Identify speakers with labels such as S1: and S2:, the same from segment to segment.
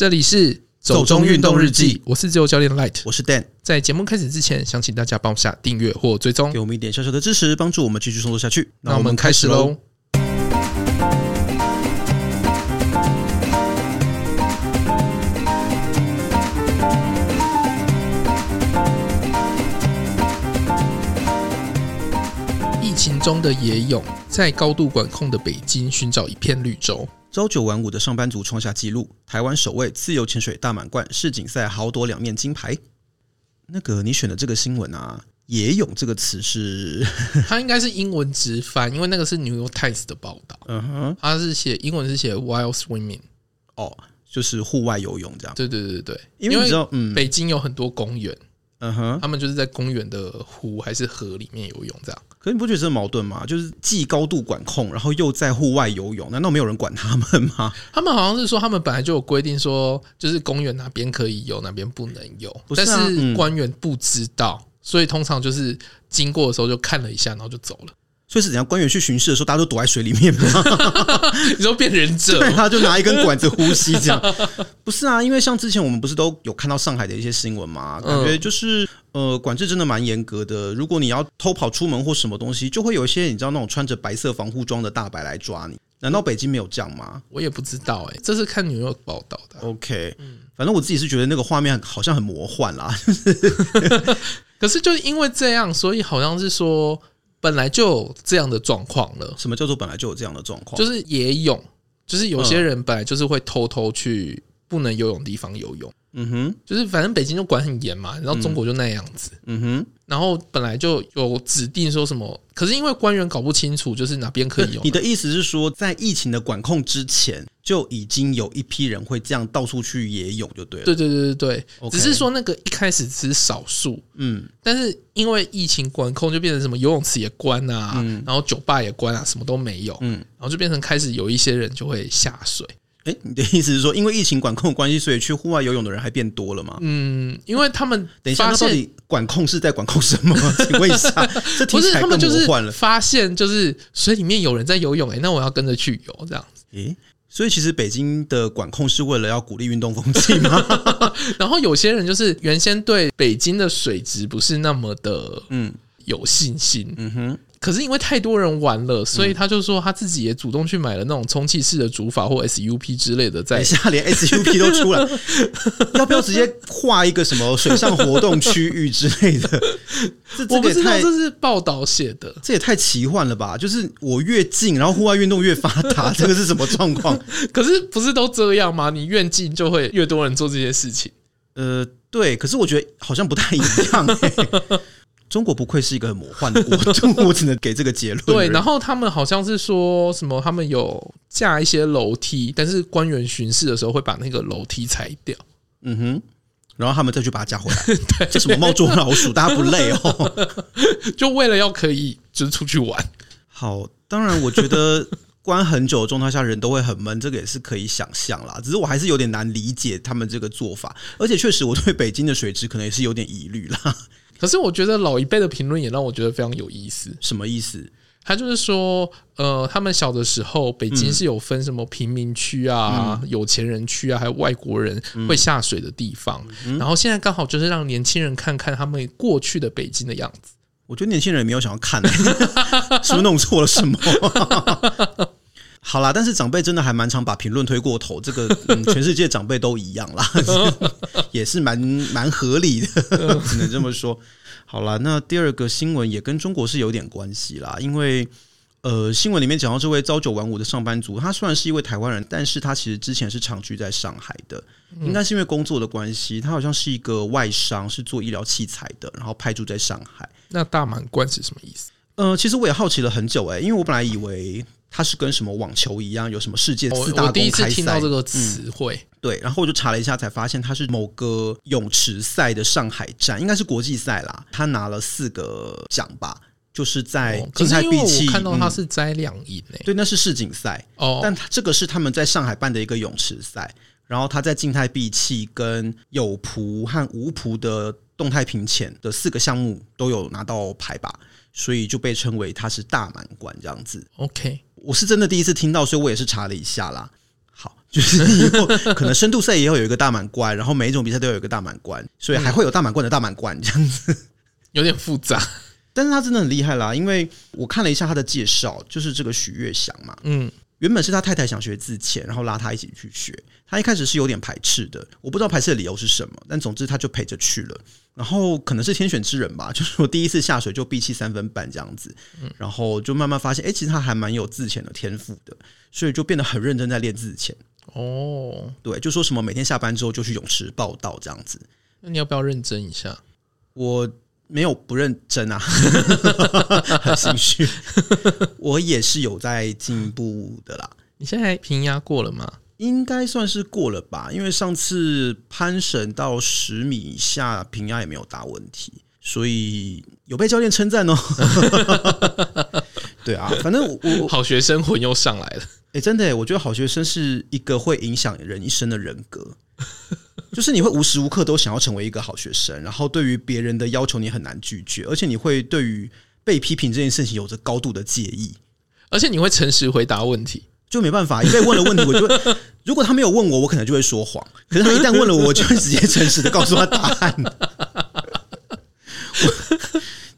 S1: 这里是
S2: 走中运动日记，
S1: 我是自由教练 Light，
S2: 我是 Dan。
S1: 在节目开始之前，想请大家帮我下订阅或追踪，
S2: 给我们一点小小的支持，帮助我们继续创作下去。
S1: 那我们开始喽。中的野泳，在高度管控的北京寻找一片绿洲。
S2: 朝九晚五的上班族创下纪录，台湾首位自由潜水大满贯世锦赛豪夺两面金牌。那个你选的这个新闻啊，“野泳”这个词是
S1: 它应该是英文直翻，因为那个是 New York Times 的报道。嗯哼，它是写英文是写 “wild swimming”，
S2: 哦，就是户外游泳这样。
S1: 对对对对，
S2: 因为你知道，嗯，
S1: 北京有很多公园。嗯哼，他们就是在公园的湖还是河里面游泳这样。
S2: 可是你不觉得这矛盾吗？就是既高度管控，然后又在户外游泳，难道没有人管他们吗？
S1: 他们好像是说，他们本来就有规定说，就是公园哪边可以游，哪边不能游。是啊，但是官员不知道，所以通常就是经过的时候就看了一下，然后就走了。
S2: 所以是怎样？官员去巡视的时候，大家都躲在水里面吗？
S1: 你说变忍者，
S2: 对，他就拿一根管子呼吸这样。不是啊，因为像之前我们不是都有看到上海的一些新闻嘛，感觉就是呃，管制真的蛮严格的。如果你要偷跑出门或什么东西，就会有一些你知道那种穿着白色防护装的大白来抓你。难道北京没有这样吗？
S1: 我也不知道哎、欸，这是看纽约报道的。
S2: OK，反正我自己是觉得那个画面好像很魔幻啦。
S1: 可是就是因为这样，所以好像是说。本来就有这样的状况了。
S2: 什么叫做本来就有这样的状况？
S1: 就是野泳，就是有些人本来就是会偷偷去不能游泳的地方游泳。嗯哼，就是反正北京就管很严嘛，然后中国就那样子。嗯哼，然后本来就有指定说什么，可是因为官员搞不清楚，就是哪边可以游。
S2: 你的意思是说，在疫情的管控之前，就已经有一批人会这样到处去野泳，就对了。
S1: 对对对对对.只是说那个一开始只是少数。嗯，但是因为疫情管控，就变成什么游泳池也关啊，嗯、然后酒吧也关啊，什么都没有。嗯，然后就变成开始有一些人就会下水。
S2: 哎，你的意思是说，因为疫情管控的关系，所以去户外游泳的人还变多了吗？
S1: 嗯，因为他们
S2: 等一下，那到底管控是在管控什么？请问一下，这听起来更魔幻了。
S1: 发现就是水里面有人在游泳，哎，那我要跟着去游，这样子。
S2: 诶，所以其实北京的管控是为了要鼓励运动风气吗？
S1: 然后有些人就是原先对北京的水质不是那么的嗯有信心，嗯哼。可是因为太多人玩了，所以他就说他自己也主动去买了那种充气式的主法或 SUP 之类的。在
S2: 下连 SUP 都出来，要不要直接画一个什么水上活动区域之类的？
S1: 这我不知道，这是报道写的，
S2: 这也太奇幻了吧！就是我越近，然后户外运动越发达，这个是什么状况？
S1: 可是不是都这样吗？你越近就会越多人做这些事情。
S2: 呃，对，可是我觉得好像不太一样欸。中国不愧是一个很魔幻的国度，我只能给这个结论。
S1: 对，然后他们好像是说什么，他们有架一些楼梯，但是官员巡视的时候会把那个楼梯拆掉。
S2: 嗯哼，然后他们再去把它架回来。对，这什么猫捉老鼠，大家不累哦？
S1: 就为了要可以就是出去玩。
S2: 好，当然我觉得关很久的状态下人都会很闷，这个也是可以想象啦。只是我还是有点难理解他们这个做法，而且确实我对北京的水质可能也是有点疑虑啦。
S1: 可是我觉得老一辈的评论也让我觉得非常有意思。
S2: 什么意思？
S1: 他就是说，呃，他们小的时候，北京是有分什么贫民区啊、嗯、有钱人区啊，还有外国人会下水的地方。嗯、然后现在刚好就是让年轻人看看他们过去的北京的样子。
S2: 我觉得年轻人也没有想要看、欸，是不是弄错了什么？好啦，但是长辈真的还蛮常把评论推过头，这个、嗯、全世界长辈都一样啦，也是蛮蛮合理的，只能这么说。好啦，那第二个新闻也跟中国是有点关系啦，因为呃，新闻里面讲到这位朝九晚五的上班族，他虽然是一位台湾人，但是他其实之前是长居在上海的，应该是因为工作的关系，他好像是一个外商，是做医疗器材的，然后派驻在上海。
S1: 那大满贯是什么意思？
S2: 呃，其实我也好奇了很久诶、欸，因为我本来以为。它是跟什么网球一样，有什么世界四大公开赛？我第一次
S1: 听到这个词汇，
S2: 嗯，对，然后我就查了一下，才发现它是某个泳池赛的上海站，应该是国际赛啦。他拿了四个奖吧，就是在静态闭气。
S1: 我看到他是摘两银诶，
S2: 对，那是世锦赛哦。但这个是他们在上海办的一个泳池赛，然后他在静态闭气、跟有蹼和无蹼的动态平潜的四个项目都有拿到牌吧，所以就被称为他是大满贯这样子。
S1: OK。
S2: 我是真的第一次听到，所以我也是查了一下啦。好，就是以后可能深度赛也要有一个大满贯，然后每一种比赛都有一个大满贯，所以还会有大满贯的大满贯这样子，
S1: 有点复杂。
S2: 但是他真的很厉害啦，因为我看了一下他的介绍，就是这个许月祥嘛，嗯，原本是他太太想学自潜，然后拉他一起去学，他一开始是有点排斥的，我不知道排斥的理由是什么，但总之他就陪着去了，然后可能是天选之人吧，就是我第一次下水就闭气三分半这样子，然后就慢慢发现，哎，其实他还蛮有自潜的天赋的，所以就变得很认真在练自潜。哦，对，就说什么每天下班之后就去泳池报道这样子，
S1: 那你要不要认真一下？
S2: 我。没有不认真啊，很心虚。我也是有在进步的啦。
S1: 你现在平压过了吗？
S2: 应该算是过了吧，因为上次攀绳到十米以下平压也没有大问题，所以有被教练称赞哦。对啊，反正我，我
S1: 好学生魂又上来了。
S2: 哎，真的，我觉得好学生是一个会影响人一生的人格。就是你会无时无刻都想要成为一个好学生，然后对于别人的要求你很难拒绝，而且你会对于被批评这件事情有着高度的介意，
S1: 而且你会诚实回答问题，
S2: 就没办法，因为问了问题，我就会 如果他没有问我，我可能就会说谎，可是他一旦问了我，我就会直接诚实的告诉他答案。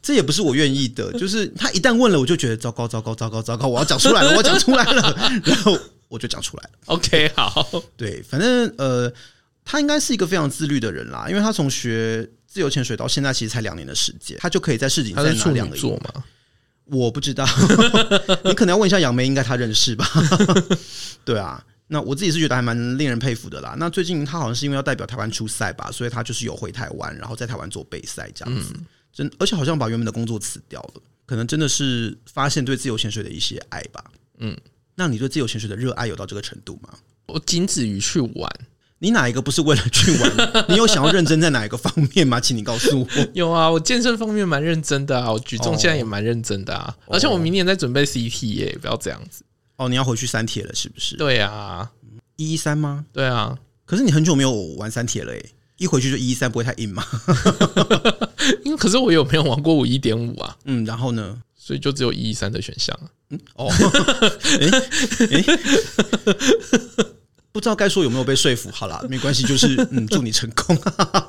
S2: 这也不是我愿意的，就是他一旦问了，我就觉得糟糕，糟糕，糟糕，糟糕，我要讲出来了，我要讲出来了，然后我就讲出来了。
S1: OK，好，
S2: 对，反正呃。他应该是一个非常自律的人啦，因为他从学自由潜水到现在其实才两年的时间，他就可以在市井赛拿两个座嘛。我不知道，你可能要问一下杨梅，应该他认识吧？对啊，那我自己是觉得还蛮令人佩服的啦。那最近他好像是因为要代表台湾出赛吧，所以他就是有回台湾，然后在台湾做备赛这样子。真而且好像把原本的工作辞掉了，可能真的是发现对自由潜水的一些爱吧。嗯，那你对自由潜水的热爱有到这个程度吗？
S1: 我仅止于去玩。
S2: 你哪一个不是为了去玩？你有想要认真在哪一个方面吗？请你告诉我。
S1: 有啊，我健身方面蛮认真的啊，我举重现在也蛮认真的啊，而且我明年在准备 CT 耶，不要这样子。
S2: 哦，你要回去三铁了是不是？
S1: 对啊，
S2: 一一三吗？
S1: 对啊，
S2: 可是你很久没有玩三铁了诶，一回去就一一三，不会太硬吗？
S1: 因为可是我有没有玩过五一点五啊？
S2: 嗯，然后呢？
S1: 所以就只有一一三的选项啊。嗯，哦，
S2: 哎哎。不知道该说有没有被说服，好啦，没关系，就是嗯，祝你成功。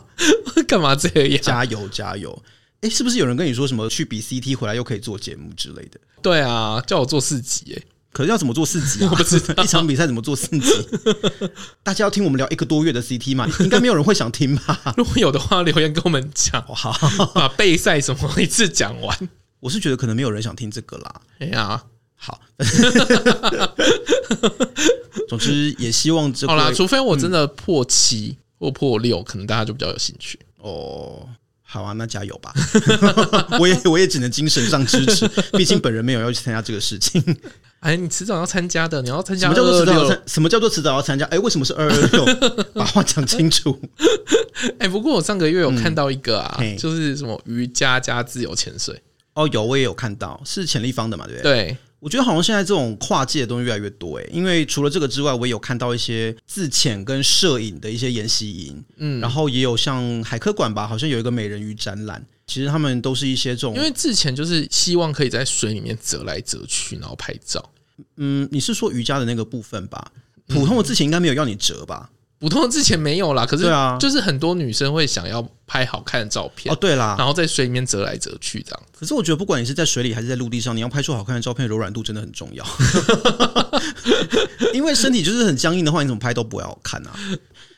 S1: 干嘛这样？
S2: 加油加油！哎、欸，是不是有人跟你说什么去比 CT 回来又可以做节目之类的？
S1: 对啊，叫我做四级哎，
S2: 可是要怎么做四级啊？我不知道一场比赛怎么做四级？大家要听我们聊一个多月的 CT 吗？应该没有人会想听吧？
S1: 如果有的话，留言跟我们讲，好，把备赛什么一次讲完。
S2: 我是觉得可能没有人想听这个啦。
S1: 哎呀。
S2: 好，总之也希望这
S1: 好啦，除非我真的破七或破六，可能大家就比较有兴趣
S2: 哦。好啊，那加油吧！我也我也只能精神上支持，毕竟本人没有要去参加这个事情。
S1: 哎，你迟早要参加的，你要参加。
S2: 什么叫做迟早要参？什么叫做迟早要参加？哎，为什么是二二六？把话讲清楚。
S1: 哎，不过我上个月有看到一个啊，就是什么瑜伽加自由潜水。
S2: 哦，有，我也有看到，是潜立方的嘛？对不对？
S1: 对。
S2: 我觉得好像现在这种跨界的东西越来越多诶，因为除了这个之外，我也有看到一些自潜跟摄影的一些研习营，嗯，然后也有像海科馆吧，好像有一个美人鱼展览，其实他们都是一些这种，
S1: 因为自潜就是希望可以在水里面折来折去，然后拍照。
S2: 嗯，你是说瑜伽的那个部分吧？普通的自潜应该没有要你折吧？
S1: 普通的之前没有啦，可是就是很多女生会想要拍好看的照片
S2: 哦，对啦，
S1: 然后在水里面折来折去这样。
S2: 可是我觉得不管你是在水里还是在陆地上，你要拍出好看的照片，柔软度真的很重要。因为身体就是很僵硬的话，你怎么拍都不会好看啊。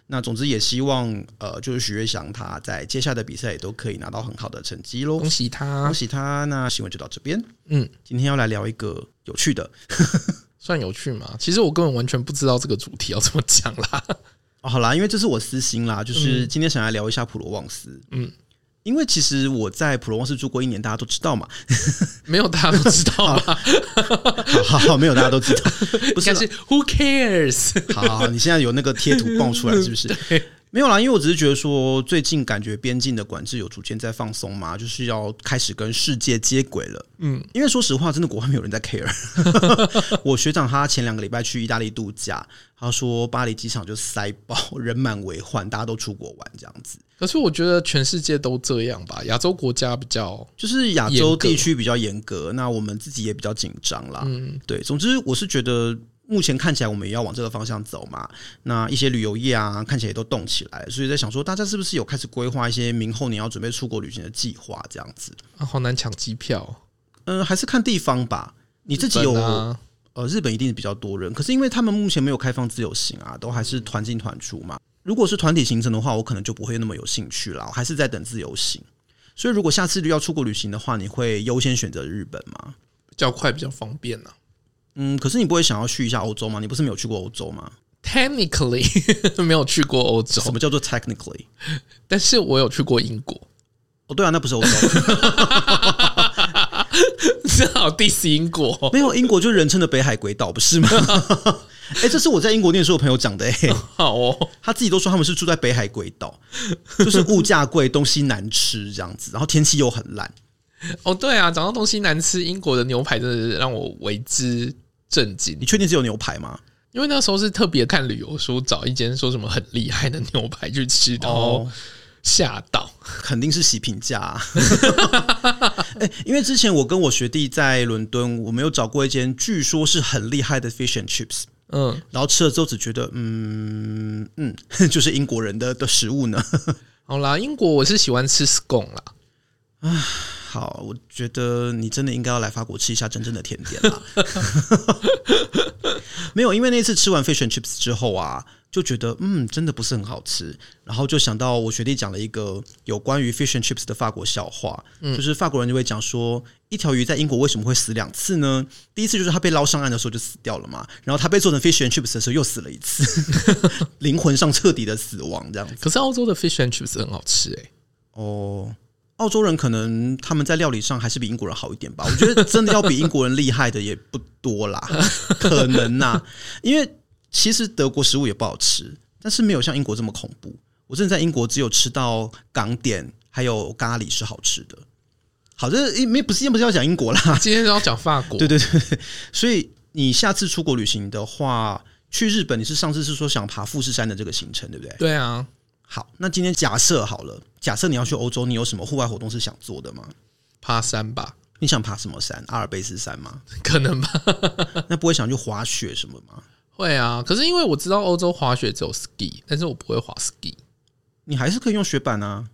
S2: 那总之也希望呃，就是许月翔他在接下来的比赛也都可以拿到很好的成绩喽。
S1: 恭喜他，
S2: 恭喜他。那新闻就到这边。嗯，今天要来聊一个有趣的，
S1: 算有趣吗？其实我根本完全不知道这个主题要怎么讲啦。
S2: 好啦，因为这是我私心啦，就是今天想来聊一下普罗旺斯。嗯，因为其实我在普罗旺斯住过一年，大家都知道嘛。
S1: 没有大家都知道吧？
S2: 好好好，没有大家都知道，不是，
S1: 是 Who cares？
S2: 好，你现在有那个贴图爆出来是不是？没有啦，因为我只是觉得说，最近感觉边境的管制有逐渐在放松嘛，就是要开始跟世界接轨了。嗯，因为说实话，真的国外没有人在 care。我学长他前两个礼拜去意大利度假，他说巴黎机场就塞爆，人满为患，大家都出国玩这样子。
S1: 可是我觉得全世界都这样吧，亚洲国家比较
S2: 就是亚洲地区比较严格，那我们自己也比较紧张啦。嗯，对，总之我是觉得。目前看起来我们也要往这个方向走嘛。那一些旅游业啊，看起来也都动起来，所以在想说，大家是不是有开始规划一些明后年要准备出国旅行的计划？这样子
S1: 啊，好难抢机票。
S2: 嗯，还是看地方吧。你自己有呃，日本一定是比较多人，可是因为他们目前没有开放自由行啊，都还是团进团出嘛。如果是团体行程的话，我可能就不会那么有兴趣了，我还是在等自由行。所以如果下次要出国旅行的话，你会优先选择日本吗？
S1: 比较快，比较方便呢、啊。
S2: 嗯，可是你不会想要去一下欧洲吗？你不是没有去过欧洲吗
S1: ？Technically 没有去过欧洲。
S2: 什么叫做 technically？
S1: 但是我有去过英国。
S2: 哦，对啊，那不是欧洲。
S1: 正好 diss 英国，
S2: 没有英国就是人称的北海鬼岛，不是吗？哎、欸，这是我在英国念书的朋友讲的、欸。哎，
S1: 好哦，
S2: 他自己都说他们是住在北海鬼岛，就是物价贵，东西难吃这样子，然后天气又很烂。
S1: 哦，对啊，讲到东西难吃，英国的牛排真的是让我为之震惊。
S2: 你确定只有牛排吗？
S1: 因为那时候是特别看旅游书，找一间说什么很厉害的牛排去吃，然后吓到，
S2: 肯定是洗评价、啊。哎，因为之前我跟我学弟在伦敦，我们有找过一间据说是很厉害的 fish and chips，嗯，然后吃了之后只觉得，嗯嗯，就是英国人的的食物呢。
S1: 好啦，英国我是喜欢吃 scone 啦。
S2: 啊，好，我觉得你真的应该要来法国吃一下真正的甜点啦。没有，因为那次吃完 fish and chips 之后啊。就觉得嗯，真的不是很好吃，然后就想到我学弟讲了一个有关于 fish and chips 的法国笑话，嗯，就是法国人就会讲说，一条鱼在英国为什么会死两次呢？第一次就是它被捞上岸的时候就死掉了嘛，然后它被做成 fish and chips 的时候又死了一次，灵魂上彻底的死亡这样子。
S1: 可是澳洲的 fish and chips 很好吃哎、欸，
S2: 哦，澳洲人可能他们在料理上还是比英国人好一点吧？我觉得真的要比英国人厉害的也不多啦，可能呐、啊，因为。其实德国食物也不好吃，但是没有像英国这么恐怖。我真的在英国只有吃到港点还有咖喱是好吃的。好，这因为不是，不是要讲英国啦，
S1: 今天是要讲法国。
S2: 对对对，所以你下次出国旅行的话，去日本，你是上次是说想爬富士山的这个行程，对不对？
S1: 对啊。
S2: 好，那今天假设好了，假设你要去欧洲，你有什么户外活动是想做的吗？
S1: 爬山吧。
S2: 你想爬什么山？阿尔卑斯山吗？
S1: 可能吧。
S2: 那不会想去滑雪什么吗？
S1: 会啊，可是因为我知道欧洲滑雪只有 ski，但是我不会滑 ski。
S2: 你还是可以用雪板啊。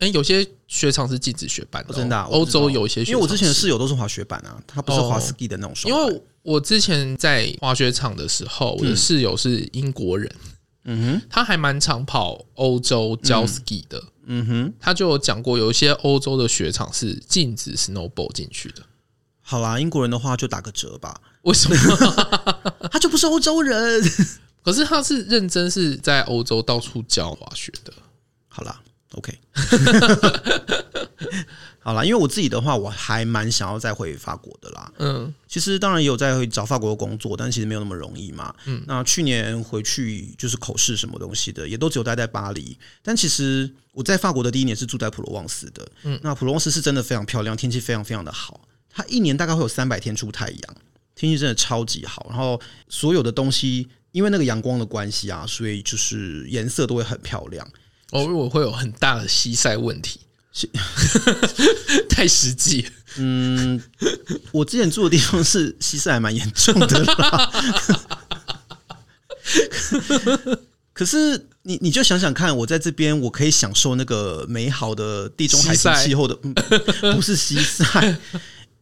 S1: 哎、欸，有些雪场是禁止雪板的、哦，
S2: 真的、啊。
S1: 欧洲有一些雪场，
S2: 因为我之前的室友都是滑雪板啊，他不是滑 ski 的那种。
S1: 因为我之前在滑雪场的时候，我的室友是英国人，嗯哼，他还蛮常跑欧洲教 ski 的，嗯哼，他就有讲过，有一些欧洲的雪场是禁止 snowball 进去的。
S2: 好啦，英国人的话就打个折吧。
S1: 为什么？
S2: 他就不是欧洲人，
S1: 可是他是认真是在欧洲到处教滑雪的。
S2: 好啦，OK，好啦，因为我自己的话，我还蛮想要再回法国的啦。嗯，其实当然也有在找法国的工作，但其实没有那么容易嘛。嗯，那去年回去就是口试什么东西的，也都只有待在巴黎。但其实我在法国的第一年是住在普罗旺斯的。嗯，那普罗旺斯是真的非常漂亮，天气非常非常的好。它一年大概会有三百天出太阳。天气真的超级好，然后所有的东西因为那个阳光的关系啊，所以就是颜色都会很漂亮。
S1: 哦，我会有很大的西晒问题，太实际。
S2: 嗯，我之前住的地方是西晒还蛮严重的啦。可是你你就想想看，我在这边我可以享受那个美好的地中海型气候的，嗯，不是西晒。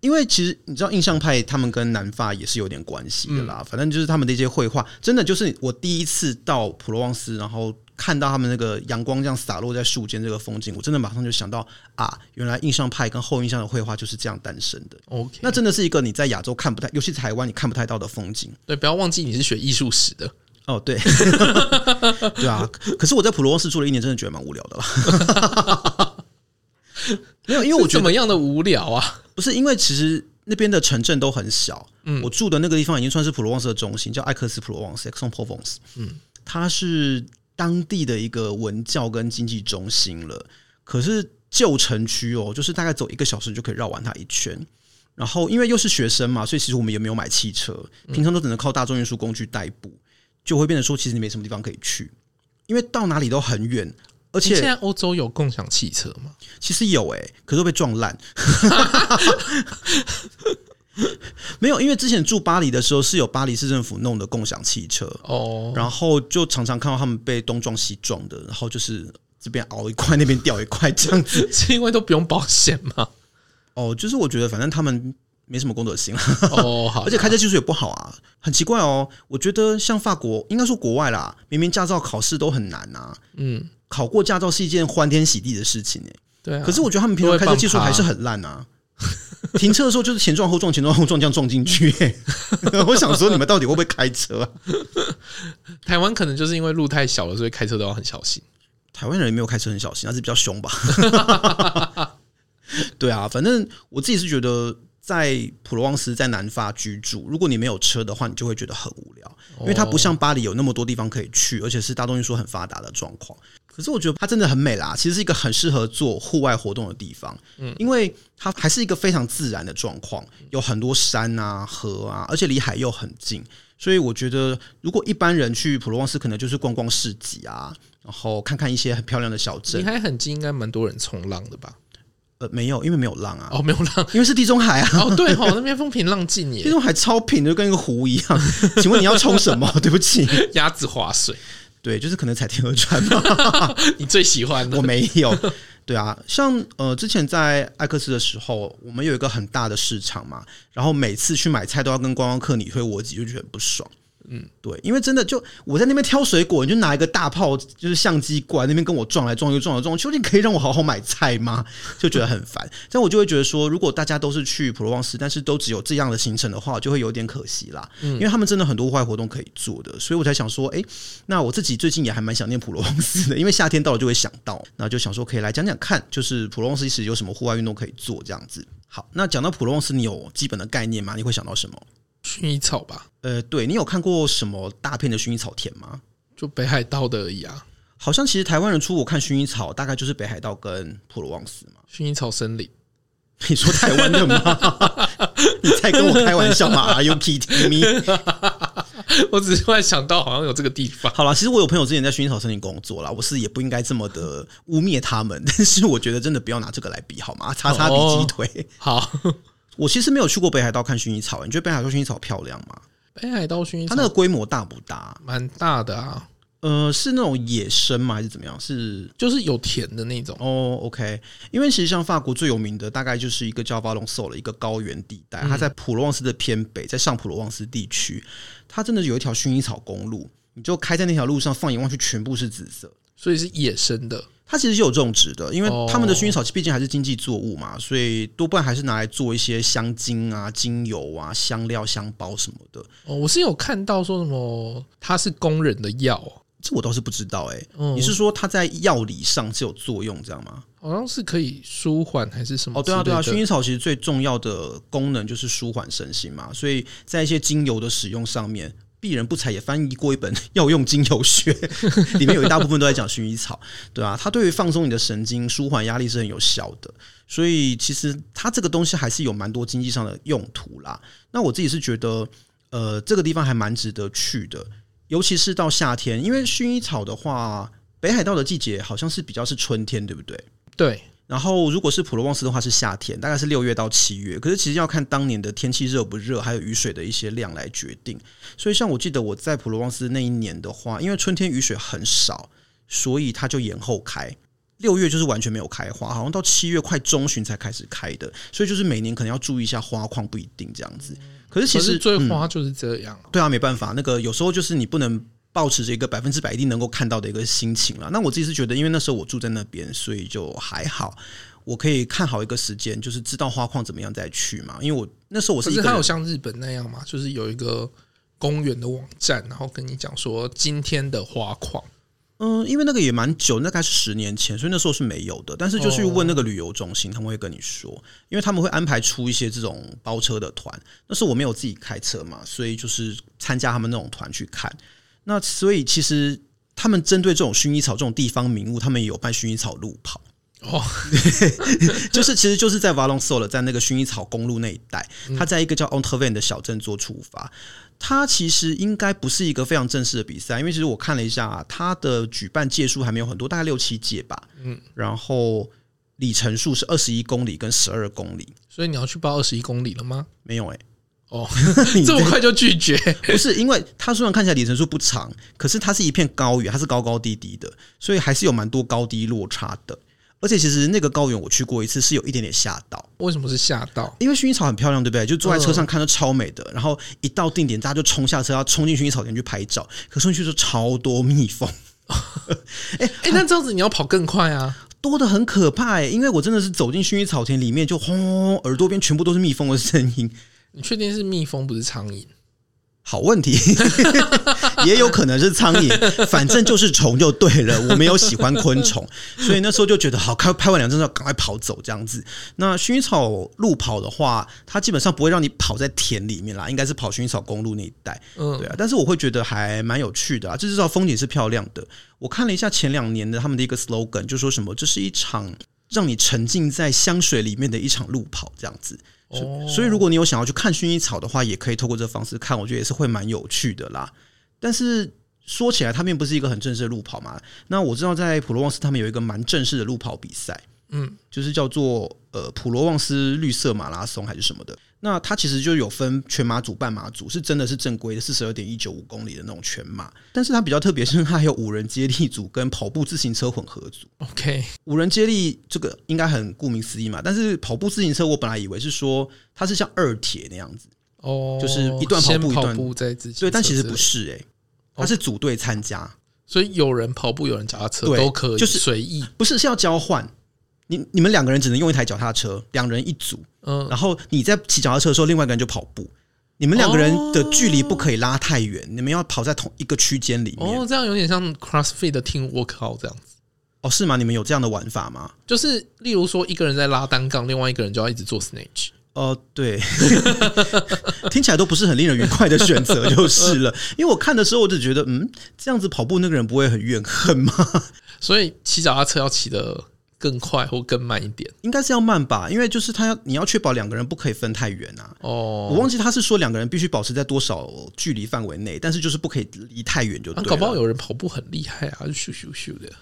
S2: 因为其实你知道，印象派他们跟南法也是有点关系的啦。嗯、反正就是他们的一些绘画，真的就是我第一次到普罗旺斯，然后看到他们那个阳光这样洒落在树间这个风景，我真的马上就想到啊，原来印象派跟后印象的绘画就是这样诞生的。OK，那真的是一个你在亚洲看不太，尤其台湾你看不太到的风景。
S1: 对，不要忘记你是学艺术史的
S2: 哦。对，对啊。可是我在普罗旺斯住了一年，真的觉得蛮无聊的啦。没有，因为我觉得
S1: 怎么样的无聊啊？
S2: 不是因为其实那边的城镇都很小，嗯，我住的那个地方已经算是普罗旺斯的中心，叫艾克斯普罗旺斯 （Aix-en-Provence）。嗯，它是当地的一个文教跟经济中心了。可是旧城区哦，就是大概走一个小时就可以绕完它一圈。然后因为又是学生嘛，所以其实我们也没有买汽车，平常都只能靠大众运输工具代步，就会变得说其实你没什么地方可以去，因为到哪里都很远。而且
S1: 现在欧洲有共享汽车吗？
S2: 其实有诶、欸，可是都被撞烂。没有，因为之前住巴黎的时候是有巴黎市政府弄的共享汽车哦，然后就常常看到他们被东撞西撞的，然后就是这边凹一块，那边掉一块这样子，
S1: 是因为都不用保险吗？
S2: 哦，就是我觉得反正他们没什么公德心
S1: 哦，好，
S2: 而且开车技术也不好啊，很奇怪哦。我觉得像法国，应该说国外啦，明明驾照考试都很难啊，嗯，考过驾照是一件欢天喜地的事情哎，
S1: 对啊，
S2: 可是我觉得他们平常开车技术还是很烂啊。停车的时候就是前撞后撞，前撞后撞这样撞进去。我想说，你们到底会不会开车啊？
S1: 台湾可能就是因为路太小了，所以开车都要很小心。
S2: 台湾人也没有开车很小心，还是比较凶吧？对啊，反正我自己是觉得，在普罗旺斯在南法居住，如果你没有车的话，你就会觉得很无聊，因为它不像巴黎有那么多地方可以去，而且是大众运输很发达的状况。可是我觉得它真的很美啦，其实是一个很适合做户外活动的地方，嗯，因为它还是一个非常自然的状况，有很多山啊、河啊，而且离海又很近，所以我觉得如果一般人去普罗旺斯，可能就是逛逛市集啊，然后看看一些很漂亮的小镇。
S1: 离海很近，应该蛮多人冲浪的吧？
S2: 呃，没有，因为没有浪啊。
S1: 哦，没有浪，
S2: 因为是地中海啊。
S1: 哦，对哦，那边风平浪静耶，
S2: 地中海超平的，就跟一个湖一样。请问你要冲什么？对不起，
S1: 鸭子划水。
S2: 对，就是可能踩天鹅船嘛。
S1: 你最喜欢的？
S2: 我没有。对啊，像呃，之前在艾克斯的时候，我们有一个很大的市场嘛，然后每次去买菜都要跟观光客你推我挤，就觉得很不爽。嗯，对，因为真的就我在那边挑水果，你就拿一个大炮，就是相机过来那边跟我撞来撞去，撞来撞去，究竟可以让我好好买菜吗？就觉得很烦。但我就会觉得说，如果大家都是去普罗旺斯，但是都只有这样的行程的话，就会有点可惜啦。嗯，因为他们真的很多户外活动可以做的，所以我才想说，哎，那我自己最近也还蛮想念普罗旺斯的，因为夏天到了就会想到，那就想说可以来讲讲看，就是普罗旺斯其实有什么户外运动可以做这样子。好，那讲到普罗旺斯，你有基本的概念吗？你会想到什么？
S1: 薰衣草吧，
S2: 呃，对，你有看过什么大片的薰衣草田吗？
S1: 就北海道的而已啊。
S2: 好像其实台湾人出国看薰衣草，大概就是北海道跟普罗旺斯嘛。
S1: 薰衣草森林，
S2: 你说台湾的吗？你在跟我开玩笑吗？Are you kidding me？
S1: 我只是突然想到，好像有这个地方。
S2: 好了，其实我有朋友之前在薰衣草森林工作啦，我是也不应该这么的污蔑他们，但是我觉得真的不要拿这个来比好吗？叉叉比鸡腿，
S1: 哦、好。
S2: 我其实没有去过北海道看薰衣草，你觉得北海道薰衣草漂亮吗？
S1: 北海道薰衣草，
S2: 它那个规模大不大？
S1: 蛮大的啊。
S2: 呃，是那种野生吗？还是怎么样？是
S1: 就是有田的那种
S2: 哦。OK，因为其实像法国最有名的，大概就是一个叫巴隆索的一个高原地带，它在普罗旺斯的偏北，在上普罗旺斯地区，它真的有一条薰衣草公路，你就开在那条路上，放眼望去全部是紫色，
S1: 所以是野生的。
S2: 它其实是有种植的，因为他们的薰衣草毕竟还是经济作物嘛，所以多半还是拿来做一些香精啊、精油啊、香料、香包什么的。
S1: 哦，我是有看到说什么它是工人的药，
S2: 这我倒是不知道哎、欸。嗯，你是说它在药理上是有作用，这样吗？
S1: 好像是可以舒缓还是什么？
S2: 哦，对啊，对啊，薰衣草其实最重要的功能就是舒缓身心嘛，所以在一些精油的使用上面。鄙人不才也翻译过一本 《药用精油学》，里面有一大部分都在讲薰衣草，对啊，它对于放松你的神经、舒缓压力是很有效的。所以其实它这个东西还是有蛮多经济上的用途啦。那我自己是觉得，呃，这个地方还蛮值得去的，尤其是到夏天，因为薰衣草的话，北海道的季节好像是比较是春天，对不对？
S1: 对。
S2: 然后，如果是普罗旺斯的话，是夏天，大概是六月到七月。可是其实要看当年的天气热不热，还有雨水的一些量来决定。所以，像我记得我在普罗旺斯那一年的话，因为春天雨水很少，所以它就延后开。六月就是完全没有开花，好像到七月快中旬才开始开的。所以就是每年可能要注意一下花况，不一定这样子。可是其实
S1: 最花就是这样，嗯，
S2: 对啊，没办法，那个有时候就是你不能。抱持着一个百分之百一定能够看到的一个心情了。那我自己是觉得，因为那时候我住在那边，所以就还好，我可以看好一个时间，就是知道花况怎么样再去嘛。因为我那时候我是，
S1: 可是它有像日本那样嘛，就是有一个公园的网站，然后跟你讲说今天的花况。
S2: 嗯，因为那个也蛮久，那该是十年前，所以那时候是没有的。但是就是问那个旅游中心，他们会跟你说，因为他们会安排出一些这种包车的团。那时候我没有自己开车嘛，所以就是参加他们那种团去看。那所以其实他们针对这种薰衣草这种地方名物，他们也有办薰衣草路跑哦，就是其实就是在瓦隆索尔，在那个薰衣草公路那一带，他在一个叫 Entrevent 的小镇做出发。他其实应该不是一个非常正式的比赛，因为其实我看了一下，他的举办届数还没有很多，大概六七届吧。嗯，然后里程数是二十一公里跟十二公里。
S1: 所以你要去报二十一公里了吗？
S2: 没有哎、欸。
S1: 哦，这么快就拒绝？
S2: 不是，因为它虽然看起来里程数不长，可是它是一片高原，它是高高低低的，所以还是有蛮多高低落差的。而且其实那个高原我去过一次，是有一点点吓到。
S1: 为什么是吓到？
S2: 因为薰衣草很漂亮，对不对？就坐在车上看都超美的。然后一到定点，大家就冲下车要冲进薰衣草田去拍照。可是去就超多蜜蜂。
S1: 哎 哎，那这样子你要跑更快啊？
S2: 多的很可怕哎、欸！因为我真的是走进薰衣草田里面，就轰轰，耳朵边全部都是蜜蜂的声音。
S1: 你确定是蜜蜂不是苍蝇？
S2: 好问题，也有可能是苍蝇，反正就是虫就对了。我没有喜欢昆虫，所以那时候就觉得好，开拍完两张照，赶快跑走这样子。那薰衣草路跑的话，它基本上不会让你跑在田里面啦，应该是跑薰衣草公路那一带。嗯，对啊。但是我会觉得还蛮有趣的啊，就至少风景是漂亮的。我看了一下前两年的他们的一个 slogan，就说什么这是一场让你沉浸在香水里面的一场路跑这样子。所所以，如果你有想要去看薰衣草的话，也可以透过这个方式看，我觉得也是会蛮有趣的啦。但是说起来，他们不是一个很正式的路跑嘛。那我知道在普罗旺斯，他们有一个蛮正式的路跑比赛，嗯，就是叫做呃普罗旺斯绿色马拉松还是什么的。那它其实就有分全马组、半马组，是真的是正规的四十二点一九五公里的那种全马。但是它比较特别，是它还有五人接力组跟跑步自行车混合组。
S1: OK，
S2: 五人接力这个应该很顾名思义嘛。但是跑步自行车，我本来以为是说它是像二铁那样子，哦，就是一段跑步一段
S1: 步在自己
S2: 对，但其实不是诶、欸，它是组队参加，
S1: 所以有人跑步，有人脚踏车都可以，就是随意，
S2: 不是是要交换。你你们两个人只能用一台脚踏车，两人一组。嗯，然后你在骑脚踏车的时候，另外一个人就跑步。你们两个人的距离不可以拉太远，你们要跑在同一个区间里面。
S1: 哦，这样有点像 CrossFit 的 Team Workout 这样子。
S2: 哦，是吗？你们有这样的玩法吗？
S1: 就是例如说，一个人在拉单杠，另外一个人就要一直做 Snatch。
S2: 哦，对，听起来都不是很令人愉快的选择，就是了。因为我看的时候，我就觉得，嗯，这样子跑步那个人不会很怨恨吗？
S1: 所以骑脚踏车要骑的。更快或更慢一点，
S2: 应该是要慢吧，因为就是他要你要确保两个人不可以分太远啊。哦，我忘记他是说两个人必须保持在多少距离范围内，但是就是不可以离太远就对了。
S1: 搞不好有人跑步很厉害啊，就咻咻咻的。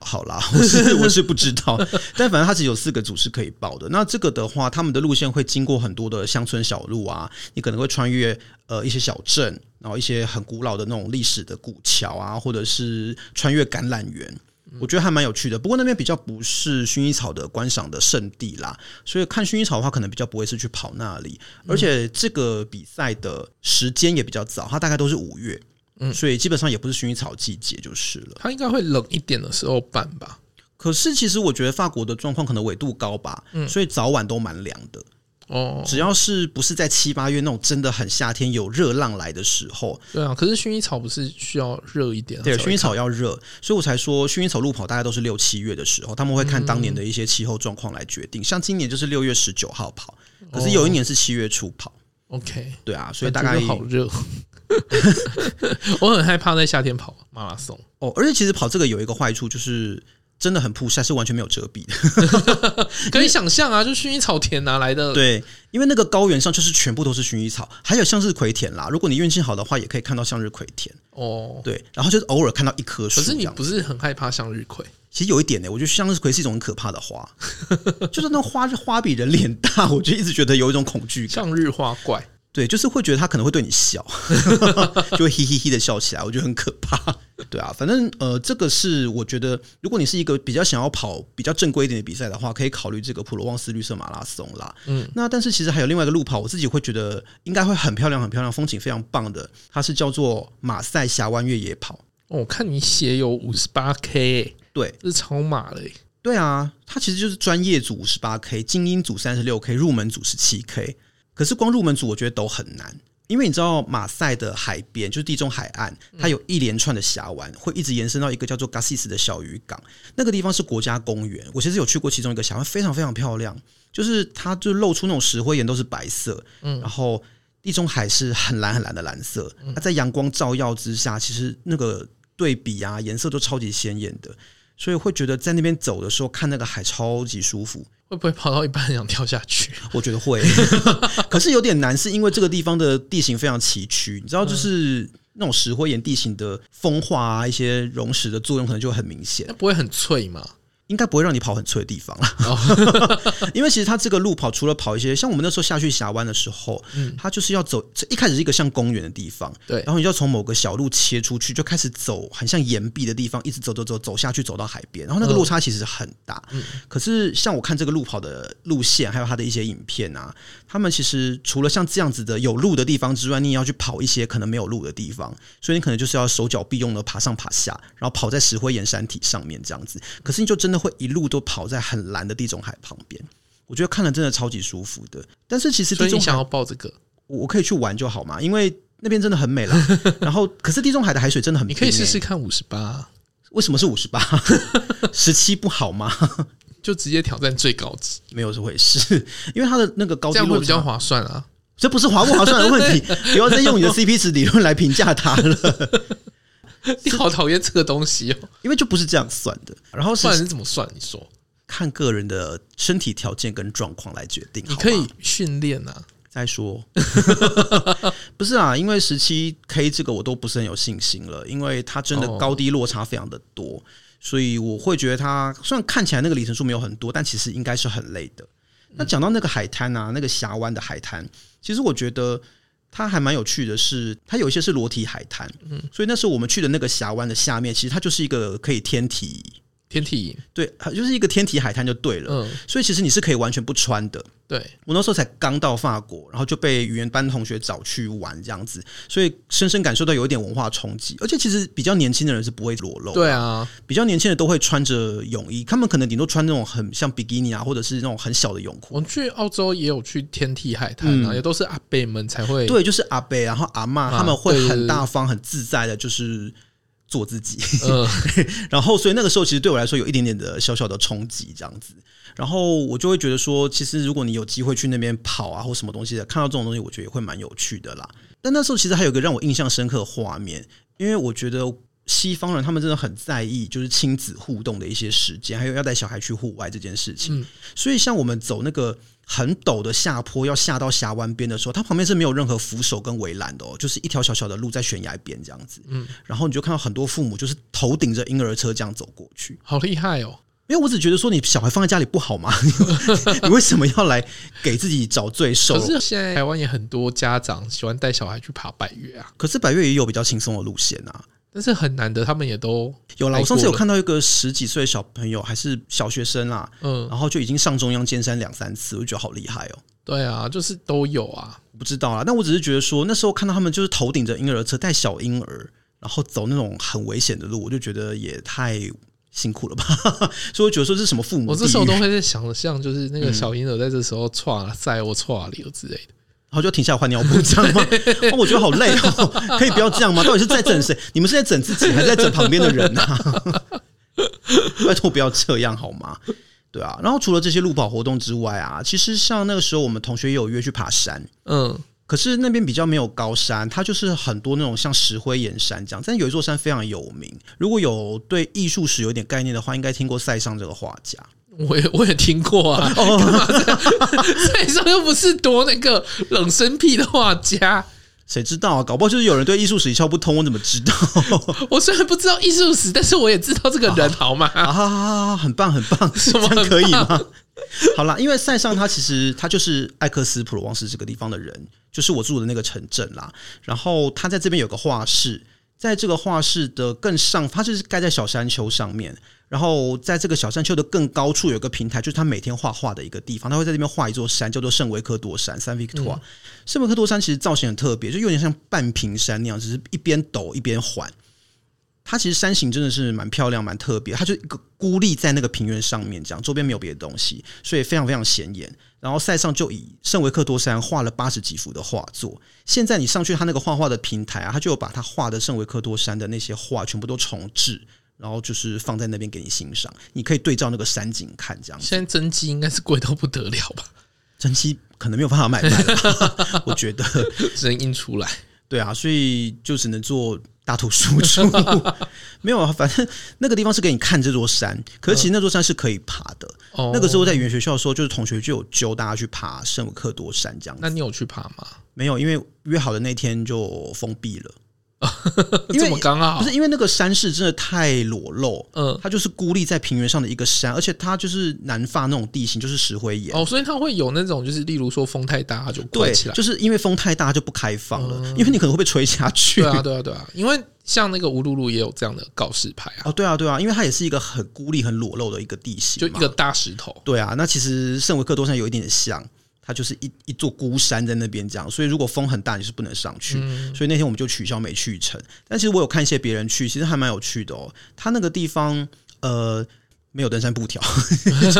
S2: 好啦，我是我是不知道，但反正他只有四个组是可以报的。那这个的话，他们的路线会经过很多的乡村小路啊，你可能会穿越呃一些小镇，然后一些很古老的那种历史的古桥啊，或者是穿越橄榄园。我觉得还蛮有趣的，不过那边比较不是薰衣草的观赏的圣地啦，所以看薰衣草的话，可能比较不会是去跑那里。而且这个比赛的时间也比较早，它大概都是五月，嗯，所以基本上也不是薰衣草季节就是了。
S1: 它应该会冷一点的时候办吧？
S2: 可是其实我觉得法国的状况可能纬度高吧，所以早晚都蛮凉的。哦，只要是不是在七八月那种真的很夏天有热浪来的时候，
S1: 对啊。可是薰衣草不是需要热一点？
S2: 对，薰衣草要热，所以我才说薰衣草路跑大概都是六七月的时候，他们会看当年的一些气候状况来决定。像今年就是六月十九号跑，可是有一年是七月初跑。
S1: OK，
S2: 对啊，所以大概
S1: 好热。我很害怕在夏天跑马拉松。
S2: 哦，而且其实跑这个有一个坏处就是。真的很曝晒，是完全没有遮蔽的。
S1: 可以想象啊，就薰衣草田拿来的？
S2: 对，因为那个高原上就是全部都是薰衣草，还有向日葵田啦。如果你运气好的话，也可以看到向日葵田。哦，对，然后就是偶尔看到一棵树。
S1: 可是你不是很害怕向日葵？
S2: 其实有一点呢、欸，我觉得向日葵是一种很可怕的花，就是那花花比人脸大，我就一直觉得有一种恐惧感。
S1: 向日花怪。
S2: 对，就是会觉得他可能会对你笑，就会嘿嘿嘿的笑起来，我觉得很可怕。对啊，反正呃，这个是我觉得，如果你是一个比较想要跑比较正规一点的比赛的话，可以考虑这个普罗旺斯绿色马拉松啦。嗯，那但是其实还有另外一个路跑，我自己会觉得应该会很漂亮，很漂亮，风景非常棒的，它是叫做马赛峡湾越野跑。
S1: 哦，我看你写有五十八 K，
S2: 对，
S1: 这是超马嘞。
S2: 对啊，它其实就是专业组五十八 K，精英组三十六 K，入门组十七 K。可是光入门组我觉得都很难，因为你知道马赛的海边就是地中海岸，它有一连串的峡湾，会一直延伸到一个叫做 Gassis 的小渔港，那个地方是国家公园。我其实有去过其中一个峡湾，非常非常漂亮，就是它就露出那种石灰岩都是白色，嗯，然后地中海是很蓝很蓝的蓝色，它在阳光照耀之下，其实那个对比啊颜色都超级鲜艳的，所以会觉得在那边走的时候看那个海超级舒服。
S1: 会不会跑到一半想跳下去？
S2: 我觉得会，可是有点难，是因为这个地方的地形非常崎岖，你知道，就是那种石灰岩地形的风化啊，一些溶蚀的作用可能就很明显。
S1: 那不会很脆吗？
S2: 应该不会让你跑很脆的地方了，因为其实它这个路跑除了跑一些，像我们那时候下去峡湾的时候，嗯，它就是要走，一开始是一个像公园的地方，
S1: 对，
S2: 然后你就要从某个小路切出去，就开始走，很像岩壁的地方，一直走走走走下去，走到海边，然后那个落差其实很大，嗯，可是像我看这个路跑的路线，还有它的一些影片啊，他们其实除了像这样子的有路的地方之外，你也要去跑一些可能没有路的地方，所以你可能就是要手脚并用的爬上爬下，然后跑在石灰岩山体上面这样子，可是你就真的会一路都跑。在很蓝的地中海旁边，我觉得看了真的超级舒服的。但是其实地中海
S1: 想要报这个，
S2: 我可以去玩就好嘛，因为那边真的很美了。然后，可是地中海的海水真的很冰，欸，
S1: 你可以试试看五十八。
S2: 为什么是五十八？十七不好吗？
S1: 就直接挑战最高值，
S2: 没有这回事。因为它的那个高低落
S1: 会比较划算啊。
S2: 这不是划不划算的问题，不要再用你的 CP 值理论来评价它了。
S1: 你好讨厌这个东西哦，
S2: 因为就不是这样算的。然后
S1: 算是怎么算？你说。
S2: 看个人的身体条件跟状况来决定。
S1: 你可以训练啊，
S2: 再说。不是啊，因为十七 K 这个我都不是很有信心了，因为它真的高低落差非常的多，所以我会觉得它虽然看起来那个里程数没有很多，但其实应该是很累的。那讲到那个海滩啊，那个峡湾的海滩，其实我觉得它还蛮有趣的是，它有一些是裸体海滩，嗯，所以那时候我们去的那个峡湾的下面，其实它就是一个可以天体。
S1: 天体
S2: 对，就是一个天体海滩就对了。嗯，所以其实你是可以完全不穿的。
S1: 对，
S2: 我那时候才刚到法国，然后就被语言班同学找去玩这样子，所以深深感受到有一点文化冲击。而且其实比较年轻的人是不会裸露。
S1: 对啊，
S2: 比较年轻的都会穿着泳衣，他们可能顶多穿那种很像比基尼啊，或者是那种很小的泳裤。
S1: 我们去澳洲也有去天体海滩啊，嗯、也都是阿伯们才会。
S2: 对，就是阿伯，然后阿嬷他们会很大方、很自在的，就是。做自己，嗯，然后所以那个时候其实对我来说有一点点的小小的冲击，这样子，然后我就会觉得说，其实如果你有机会去那边跑啊，或什么东西的，看到这种东西，我觉得也会蛮有趣的啦。但那时候其实还有一个让我印象深刻的画面，因为我觉得西方人他们真的很在意就是亲子互动的一些时间，还有要带小孩去户外这件事情，所以像我们走那个。很陡的下坡，要下到峡湾边的时候，它旁边是没有任何扶手跟围栏的哦，就是一条小小的路在悬崖边这样子。嗯，然后你就看到很多父母就是头顶着婴儿车这样走过去，
S1: 好厉害哦！
S2: 因为我只觉得说，你小孩放在家里不好吗？你为什么要来给自己找罪受？
S1: 可是现在台湾也很多家长喜欢带小孩去爬百越啊，
S2: 可是百越也有比较轻松的路线啊。
S1: 但是很难得，他们也都
S2: 有啦。我上次有看到一个十几岁的小朋友，还是小学生啦，嗯，然后就已经上中央尖山两三次，我就觉得好厉害哦。
S1: 对啊，就是都有啊，
S2: 我不知道啊。但我只是觉得说，那时候看到他们就是头顶着婴儿车带小婴儿，然后走那种很危险的路，我就觉得也太辛苦了吧。所以我觉得说这是什么父母？
S1: 我这时候都会在想，象就是那个小婴儿在这时候歘赛我剉流之类的。
S2: 然后就停下来换尿布，这样吗？哦，我觉得好累哦，可以不要这样吗？到底是在整谁？你们是在整自己，还是在整旁边的人呢？拜托不要这样好吗？对啊。然后除了这些路跑活动之外啊，其实像那个时候我们同学也有约去爬山，嗯，可是那边比较没有高山，它就是很多那种像石灰岩山这样。但有一座山非常有名，如果有对艺术史有点概念的话，应该听过塞尚这个画家。
S1: 我也 我也听过啊，干嘛 塞尚又不是多那个冷生僻的画家，
S2: 谁知道啊？搞不好就是有人对艺术史一窍不通，我怎么知道？
S1: 我虽然不知道艺术史，但是我也知道这个人，好吗？
S2: 好好好，很棒很棒，什么可以吗？好啦，因为塞尚他其实他就是艾克斯普罗旺斯这个地方的人，就是我住的那个城镇啦。然后他在这边有个画室，在这个画室的更上，它就是盖在小山丘上面。然后在这个小山丘的更高处有一个平台，就是他每天画画的一个地方。他会在这边画一座山，叫做圣维克多山 （Saint Victor）。圣维克多山其实造型很特别，就有点像半屏山那样，只是一边陡一边缓。它其实山形真的是蛮漂亮、蛮特别。它就一个孤立在那个平原上面，这样周边没有别的东西，所以非常非常显眼。然后塞尚就以圣维克多山画了八十几幅的画作。现在你上去他那个画画的平台啊，他就有把他画的圣维克多山的那些画全部都重置。然后就是放在那边给你欣赏，你可以对照那个山景看，这样。
S1: 现在真迹应该是贵到不得了吧？
S2: 真迹可能没有办法买卖，我觉得
S1: 只能印出来。
S2: 对啊，所以就只能做大图输出。没有啊，反正那个地方是给你看这座山，可是其实那座山是可以爬的。哦、那个时候在语言学校的时候，就是同学就有揪大家去爬圣母克多山这样。
S1: 那你有去爬吗？
S2: 没有，因为约好的那天就封闭了。因
S1: 为刚好
S2: 不是因为那个山势真的太裸露，嗯，它就是孤立在平原上的一个山，而且它就是南法那种地形，就是石灰岩
S1: 哦，所以它会有那种就是例如说风太大它就关起来，
S2: 就是因为风太大它就不开放了，嗯、因为你可能会被吹下去。
S1: 对啊，对啊，对啊，因为像那个乌鲁鲁也有这样的告示牌啊。
S2: 哦，对啊，对啊，因为它也是一个很孤立、很裸露的一个地形，
S1: 就一个大石头。
S2: 对啊，那其实圣维克多山有一点点像。它就是一一座孤山在那边这样，所以如果风很大，你是不能上去。嗯、所以那天我们就取消没去成。但其实我有看一些别人去，其实还蛮有趣的哦。它那个地方，呃。没有登山布条，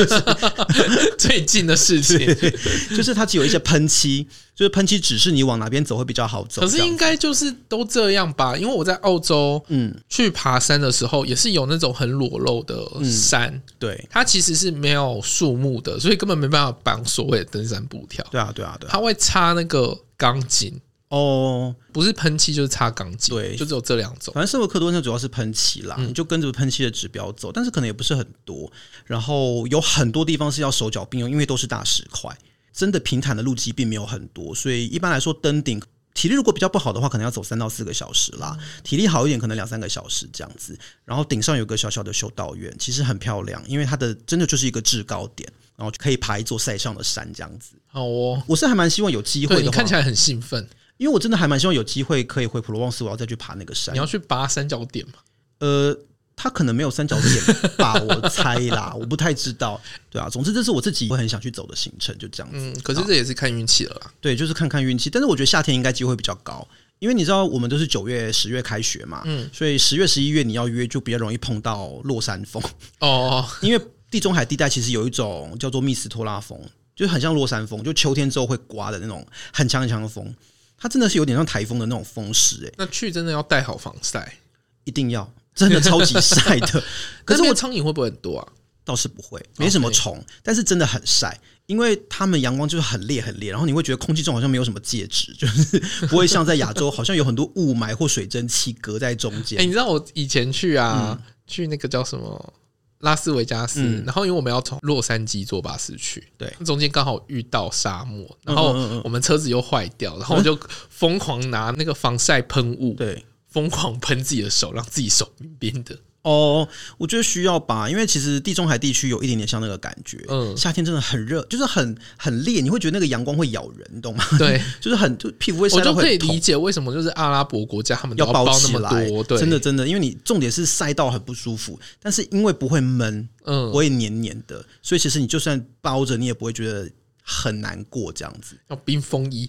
S1: 最近的事情
S2: 就是它只有一些喷漆，就是喷漆指示你往哪边走会比较好走。
S1: 可是应该就是都这样吧？因为我在澳洲，嗯，去爬山的时候也是有那种很裸露的山，嗯、对，它其实是没有树木的，所以根本没办法绑所谓的登山布条。
S2: 对啊，对啊，对啊，
S1: 它会插那个钢筋。哦，不是喷漆就是擦钢筋，对，就只有这两种。
S2: 反正圣伯克多那主要是喷漆啦，嗯、你就跟着喷漆的指标走，但是可能也不是很多。然后有很多地方是要手脚并用，因为都是大石块，真的平坦的路基并没有很多，所以一般来说登顶体力如果比较不好的话，可能要走三到四个小时啦。体力好一点，可能两三个小时这样子。然后顶上有个小小的修道院，其实很漂亮，因为它的真的就是一个制高点，然后可以爬一座塞上的山这样子。好哦，我是还蛮希望有机会的。
S1: 你看起来很兴奋。
S2: 因为我真的还蛮希望有机会可以回普罗旺斯，我要再去爬那个山。
S1: 你要去爬三角点吗？
S2: 呃，它可能没有三角点吧，我猜啦，我不太知道。对啊，总之这是我自己会很想去走的行程，就这样子。
S1: 嗯，可是这也是看运气了啦。
S2: 对，就是看看运气。但是我觉得夏天应该机会比较高，因为你知道我们都是九月、十月开学嘛，嗯，所以十月、十一月你要约就比较容易碰到落山风哦。因为地中海地带其实有一种叫做密斯托拉风，就是很像落山风，就秋天之后会刮的那种很强很强的风。它真的是有点像台风的那种风势诶，
S1: 那去真的要带好防晒，
S2: 一定要，真的超级晒的。
S1: 可是我苍蝇会不会很多啊？
S2: 倒是不会，没什么虫.但是真的很晒，因为他们阳光就是很烈很烈，然后你会觉得空气中好像没有什么介质，就是不会像在亚洲，好像有很多雾霾或水蒸气隔在中间。
S1: 哎、欸，你知道我以前去啊，嗯、去那个叫什么？拉斯维加斯，嗯、然后因为我们要从洛杉矶坐巴士去，对，中间刚好遇到沙漠，然后我们车子又坏掉，然后我就疯狂拿那个防晒喷雾，对，疯狂喷自己的手，让自己手冰冰的。哦，
S2: 我觉得需要吧，因为其实地中海地区有一点点像那个感觉，嗯，夏天真的很热，就是很很烈，你会觉得那个阳光会咬人，你懂吗？对，就是很就皮肤会晒到会。我就可以
S1: 理解为什么就是阿拉伯国家他们要包那么多，对，
S2: 真的真的，因为你重点是晒到很不舒服，但是因为不会闷，嗯，不会黏黏的，所以其实你就算包着，你也不会觉得很难过这样子。
S1: 要冰风衣，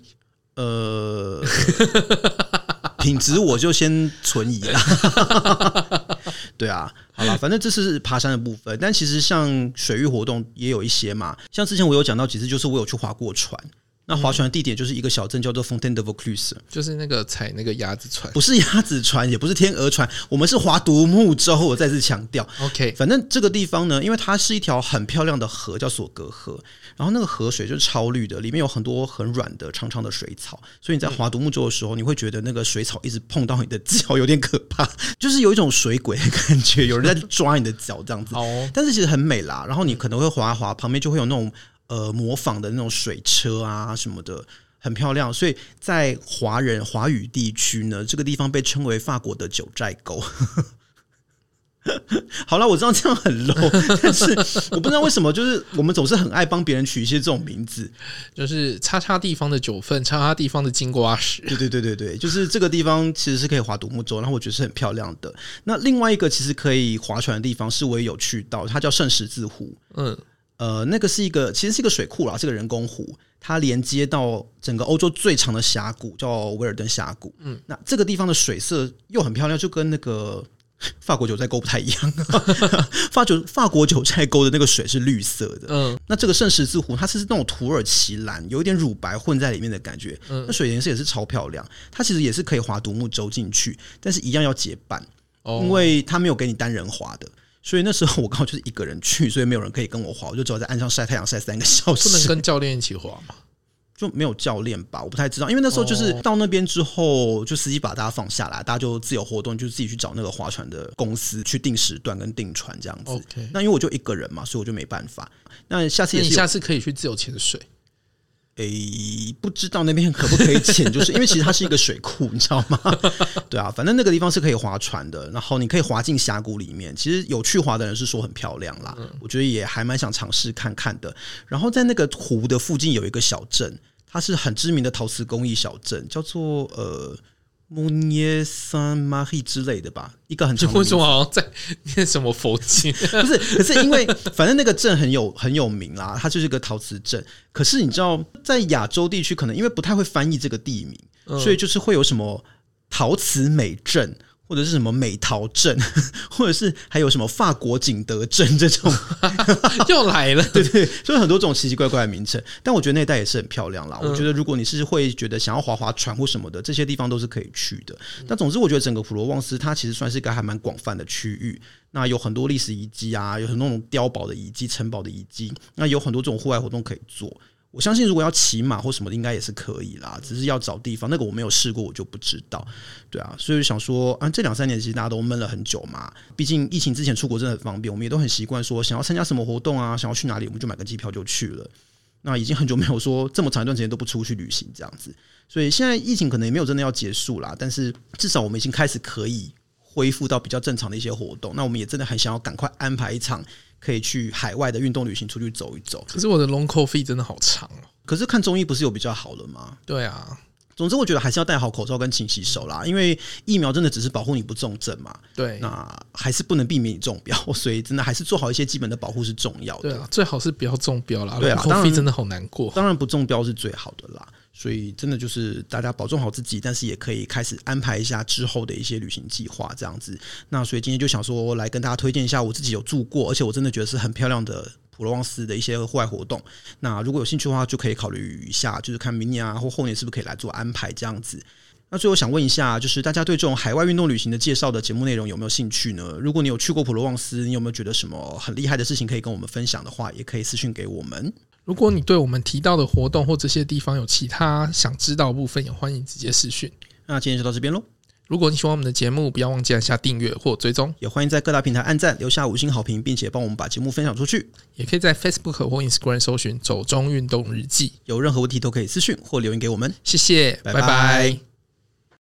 S2: 呃。品质我就先存疑了，对啊，好了，反正这是爬山的部分，但其实像水域活动也有一些嘛，像之前我有讲到几次，就是我有去划过船。那划船的地点就是一个小镇，叫做 Fontaine de Vaucluse，
S1: 就是那个踩那个鸭子船，
S2: 不是鸭子船，也不是天鹅船，我们是划独木舟。我再次强调，OK，反正这个地方呢，因为它是一条很漂亮的河，叫索格河，然后那个河水就是超绿的，里面有很多很软的长长的水草，所以你在划独木舟的时候，你会觉得那个水草一直碰到你的脚，有点可怕，就是有一种水鬼的感觉，有人在抓你的脚这样子。哦，但是其实很美啦，然后你可能会划划，旁边就会有那种。呃，模仿的那种水车啊什么的，很漂亮。所以在华人华语地区呢，这个地方被称为法国的九寨沟。好了，我知道这样很 low，但是我不知道为什么，就是我们总是很爱帮别人取一些这种名字，
S1: 就是叉叉地方的九份，叉叉地方的金瓜石。
S2: 对对对对对，就是这个地方其实是可以划独木舟，然后我觉得是很漂亮的。那另外一个其实可以划船的地方，是我也有去到，它叫圣十字湖。嗯。呃，那个是一个，其实是一个水库啦，是个人工湖，它连接到整个欧洲最长的峡谷，叫威尔登峡谷。嗯，那这个地方的水色又很漂亮，就跟那个法国九寨沟不太一样。法九法国九寨沟的那个水是绿色的，嗯，那这个圣十字湖它是那种土耳其蓝，有一点乳白混在里面的感觉。嗯，那水颜色也是超漂亮。它其实也是可以划独木舟进去，但是一样要结伴，哦，因为它没有给你单人划的。所以那时候我刚好就是一个人去，所以没有人可以跟我划，我就只好在岸上晒太阳晒三个小时。
S1: 不能跟教练一起划吗？
S2: 就没有教练吧？我不太知道，因为那时候就是到那边之后，就司机把大家放下来，大家就自由活动，就自己去找那个划船的公司去定时段跟定船这样子。那因为我就一个人嘛，所以我就没办法。那下次也是，
S1: 你下次可以去自由潜水。
S2: 诶，不知道那边可不可以潜，就是因为其实它是一个水库，你知道吗？对啊，反正那个地方是可以划船的，然后你可以划进峡谷里面。其实有去划的人是说很漂亮啦，我觉得也还蛮想尝试看看的。然后在那个湖的附近有一个小镇，它是很知名的陶瓷工艺小镇，叫做呃。穆涅桑马希之类的吧，一个很长。
S1: 为什么好像在念什么佛经？
S2: 不是，可是因为 反正那个镇很有很有名啦，它就是一个陶瓷镇。可是你知道，在亚洲地区，可能因为不太会翻译这个地名，嗯、所以就是会有什么陶瓷美镇。或者是什么美陶镇，或者是还有什么法国景德镇这种，
S1: 又来了，
S2: 对对，所以很多这种奇奇怪怪的名称。但我觉得那一带也是很漂亮啦。我觉得如果你是会觉得想要划划船或什么的，这些地方都是可以去的。但总之，我觉得整个普罗旺斯它其实算是一个还蛮广泛的区域。那有很多历史遗迹啊，有很多那种碉堡的遗迹、城堡的遗迹，那有很多这种户外活动可以做。我相信，如果要骑马或什么的，应该也是可以啦。只是要找地方，那个我没有试过，我就不知道。对啊，所以想说啊，这两三年其实大家都闷了很久嘛。毕竟疫情之前出国真的很方便，我们也都很习惯说，想要参加什么活动啊，想要去哪里，我们就买个机票就去了。那已经很久没有说这么长一段时间都不出去旅行这样子。所以现在疫情可能也没有真的要结束啦，但是至少我们已经开始可以恢复到比较正常的一些活动。那我们也真的很想要赶快安排一场。可以去海外的运动旅行，出去走一走。
S1: 可是我的 long coffee 真的好长哦。
S2: 可是看中医不是有比较好的吗？
S1: 对啊。
S2: 总之，我觉得还是要戴好口罩跟勤洗手啦，因为疫苗真的只是保护你不重症嘛。
S1: 对。
S2: 那还是不能避免你中标，所以真的还是做好一些基本的保护是重要的。
S1: 对啊，最好是不要中标啦。
S2: 对啊
S1: COVID 真的好难过。
S2: 当然不中标是最好的啦。所以真的就是大家保重好自己，但是也可以开始安排一下之后的一些旅行计划，这样子。那所以今天就想说来跟大家推荐一下我自己有住过，而且我真的觉得是很漂亮的普罗旺斯的一些户外活动。那如果有兴趣的话，就可以考虑一下，就是看明年啊或后年是不是可以来做安排这样子。那最后想问一下，就是大家对这种海外运动旅行的介绍的节目内容有没有兴趣呢？如果你有去过普罗旺斯，你有没有觉得什么很厉害的事情可以跟我们分享的话，也可以私信给我们。
S1: 如果你对我们提到的活动或这些地方有其他想知道的部分，也欢迎直接私讯。
S2: 那今天就到这边喽。
S1: 如果你喜欢我们的节目，不要忘记按下订阅或追踪，
S2: 也欢迎在各大平台按赞、留下五星好评，并且帮我们把节目分享出去。
S1: 也可以在 Facebook 或 Instagram 搜寻“走中运动日记”，
S2: 有任何问题都可以私讯或留言给我们。
S1: 谢谢，拜拜。拜拜。